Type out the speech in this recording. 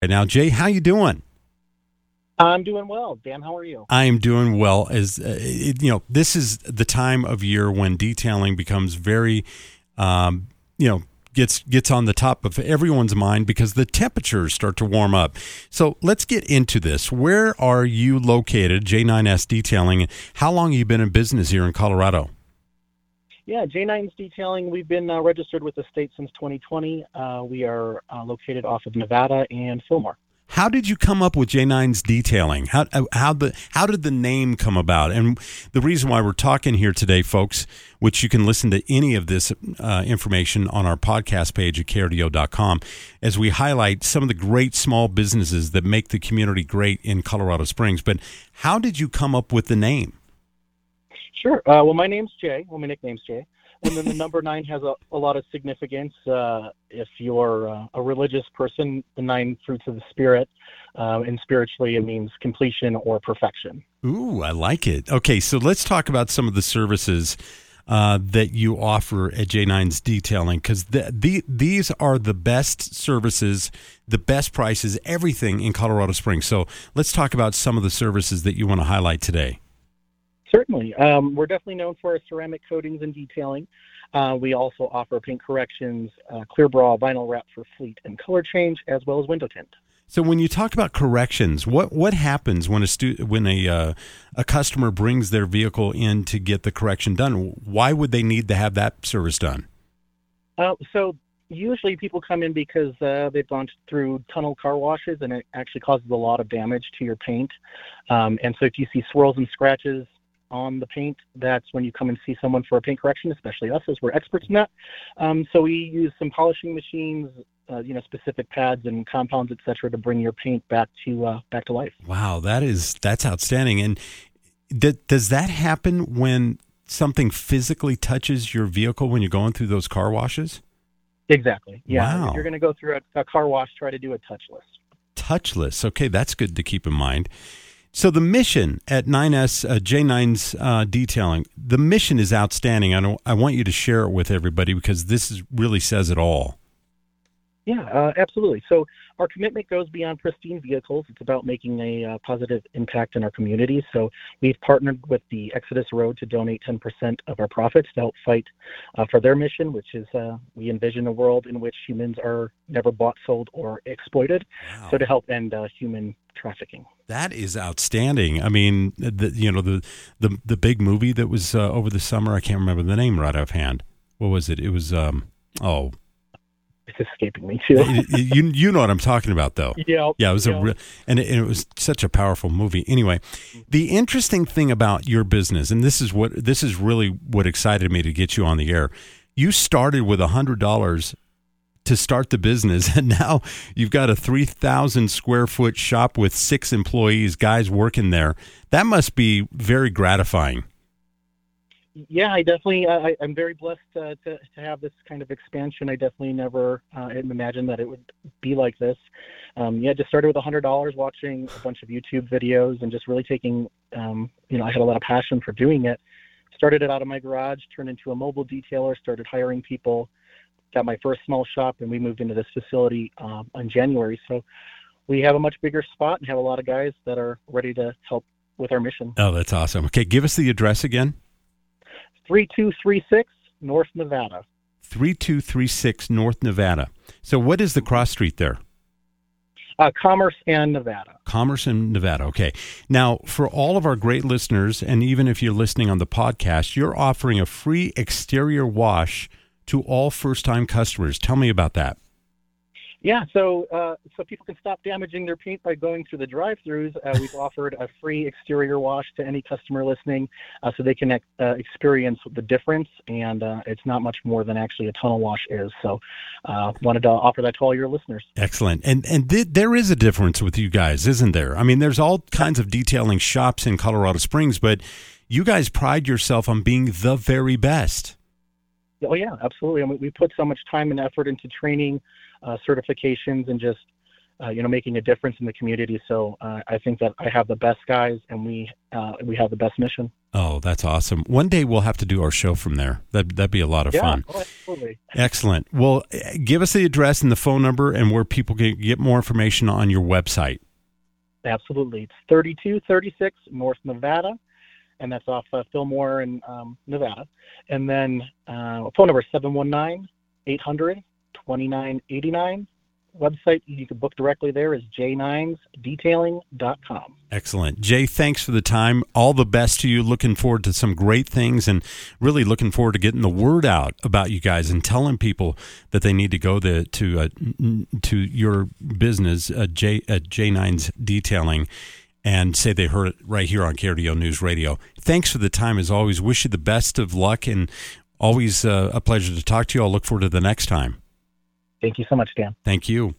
Right now, Jay, how you doing? I'm doing well. Dan, how are you? I am doing well. As uh, it, you know, this is the time of year when detailing becomes very, um, you know, gets gets on the top of everyone's mind because the temperatures start to warm up. So let's get into this. Where are you located, J9S Detailing? How long have you been in business here in Colorado? Yeah, J9's Detailing. We've been uh, registered with the state since 2020. Uh, we are uh, located off of Nevada and Fillmore. How did you come up with J9's detailing? How uh, how the how did the name come about? And the reason why we're talking here today, folks, which you can listen to any of this uh, information on our podcast page at krdo.com, as we highlight some of the great small businesses that make the community great in Colorado Springs. But how did you come up with the name? Sure. Uh, well, my name's Jay. Well, my nickname's Jay. And then the number nine has a, a lot of significance. Uh, if you're uh, a religious person, the nine fruits of the Spirit, uh, and spiritually it means completion or perfection. Ooh, I like it. Okay, so let's talk about some of the services uh, that you offer at J9's Detailing because the, the, these are the best services, the best prices, everything in Colorado Springs. So let's talk about some of the services that you want to highlight today. Certainly. Um, we're definitely known for our ceramic coatings and detailing. Uh, we also offer paint corrections, uh, clear bra, vinyl wrap for fleet and color change, as well as window tint. So when you talk about corrections, what what happens when a stu- when a uh, a customer brings their vehicle in to get the correction done? Why would they need to have that service done? Uh, so usually people come in because uh, they've gone through tunnel car washes and it actually causes a lot of damage to your paint. Um, and so if you see swirls and scratches, on the paint, that's when you come and see someone for a paint correction, especially us, as we're experts in that. Um, so we use some polishing machines, uh, you know, specific pads and compounds, etc., to bring your paint back to uh, back to life. Wow, that is that's outstanding. And th- does that happen when something physically touches your vehicle when you're going through those car washes? Exactly. Yeah. Wow. If you're going to go through a, a car wash, try to do a touchless. Touchless. Okay, that's good to keep in mind. So the mission at 9S uh, J9's uh, detailing, the mission is outstanding. I I want you to share it with everybody because this is, really says it all. Yeah, uh, absolutely. So our commitment goes beyond pristine vehicles. It's about making a uh, positive impact in our community. So we've partnered with the Exodus Road to donate 10% of our profits to help fight uh, for their mission, which is uh, we envision a world in which humans are never bought, sold, or exploited. Wow. So to help end uh, human trafficking. That is outstanding. I mean, the, you know the the the big movie that was uh, over the summer. I can't remember the name right offhand. What was it? It was um oh it's escaping me too. you you know what I'm talking about though. Yeah. Yeah, it was a real and it, and it was such a powerful movie. Anyway, the interesting thing about your business, and this is what this is really what excited me to get you on the air. You started with a hundred dollars to start the business, and now you've got a three thousand square foot shop with six employees, guys working there. That must be very gratifying yeah, I definitely, I, I'm very blessed uh, to, to have this kind of expansion. I definitely never uh, imagined that it would be like this. Um, yeah, just started with $100 watching a bunch of YouTube videos and just really taking, um, you know, I had a lot of passion for doing it. Started it out of my garage, turned into a mobile detailer, started hiring people, got my first small shop, and we moved into this facility um, in January. So we have a much bigger spot and have a lot of guys that are ready to help with our mission. Oh, that's awesome. Okay, give us the address again. 3236 North Nevada. 3236 North Nevada. So, what is the cross street there? Uh, Commerce and Nevada. Commerce and Nevada. Okay. Now, for all of our great listeners, and even if you're listening on the podcast, you're offering a free exterior wash to all first time customers. Tell me about that. Yeah, so uh, so people can stop damaging their paint by going through the drive-throughs. Uh, we've offered a free exterior wash to any customer listening, uh, so they can uh, experience the difference. And uh, it's not much more than actually a tunnel wash is. So, uh, wanted to offer that to all your listeners. Excellent. And and th- there is a difference with you guys, isn't there? I mean, there's all kinds of detailing shops in Colorado Springs, but you guys pride yourself on being the very best. Oh yeah, absolutely. I mean, we put so much time and effort into training uh, certifications and just uh, you know making a difference in the community. So uh, I think that I have the best guys and we uh, we have the best mission. Oh, that's awesome. One day we'll have to do our show from there. That, that'd be a lot of yeah, fun. oh, absolutely. Excellent. Well, give us the address and the phone number and where people can get more information on your website. Absolutely. It's 3236 North Nevada, and that's off uh, Fillmore in um, Nevada. And then uh, phone number is 719 800 2989. Website you can book directly there is j9sdetailing.com. Excellent. Jay, thanks for the time. All the best to you. Looking forward to some great things and really looking forward to getting the word out about you guys and telling people that they need to go the, to uh, to your business, uh, J, uh, J9's Detailing, and say they heard it right here on KRDO News Radio. Thanks for the time as always. Wish you the best of luck and always uh, a pleasure to talk to you. I'll look forward to the next time. Thank you so much, Dan. Thank you.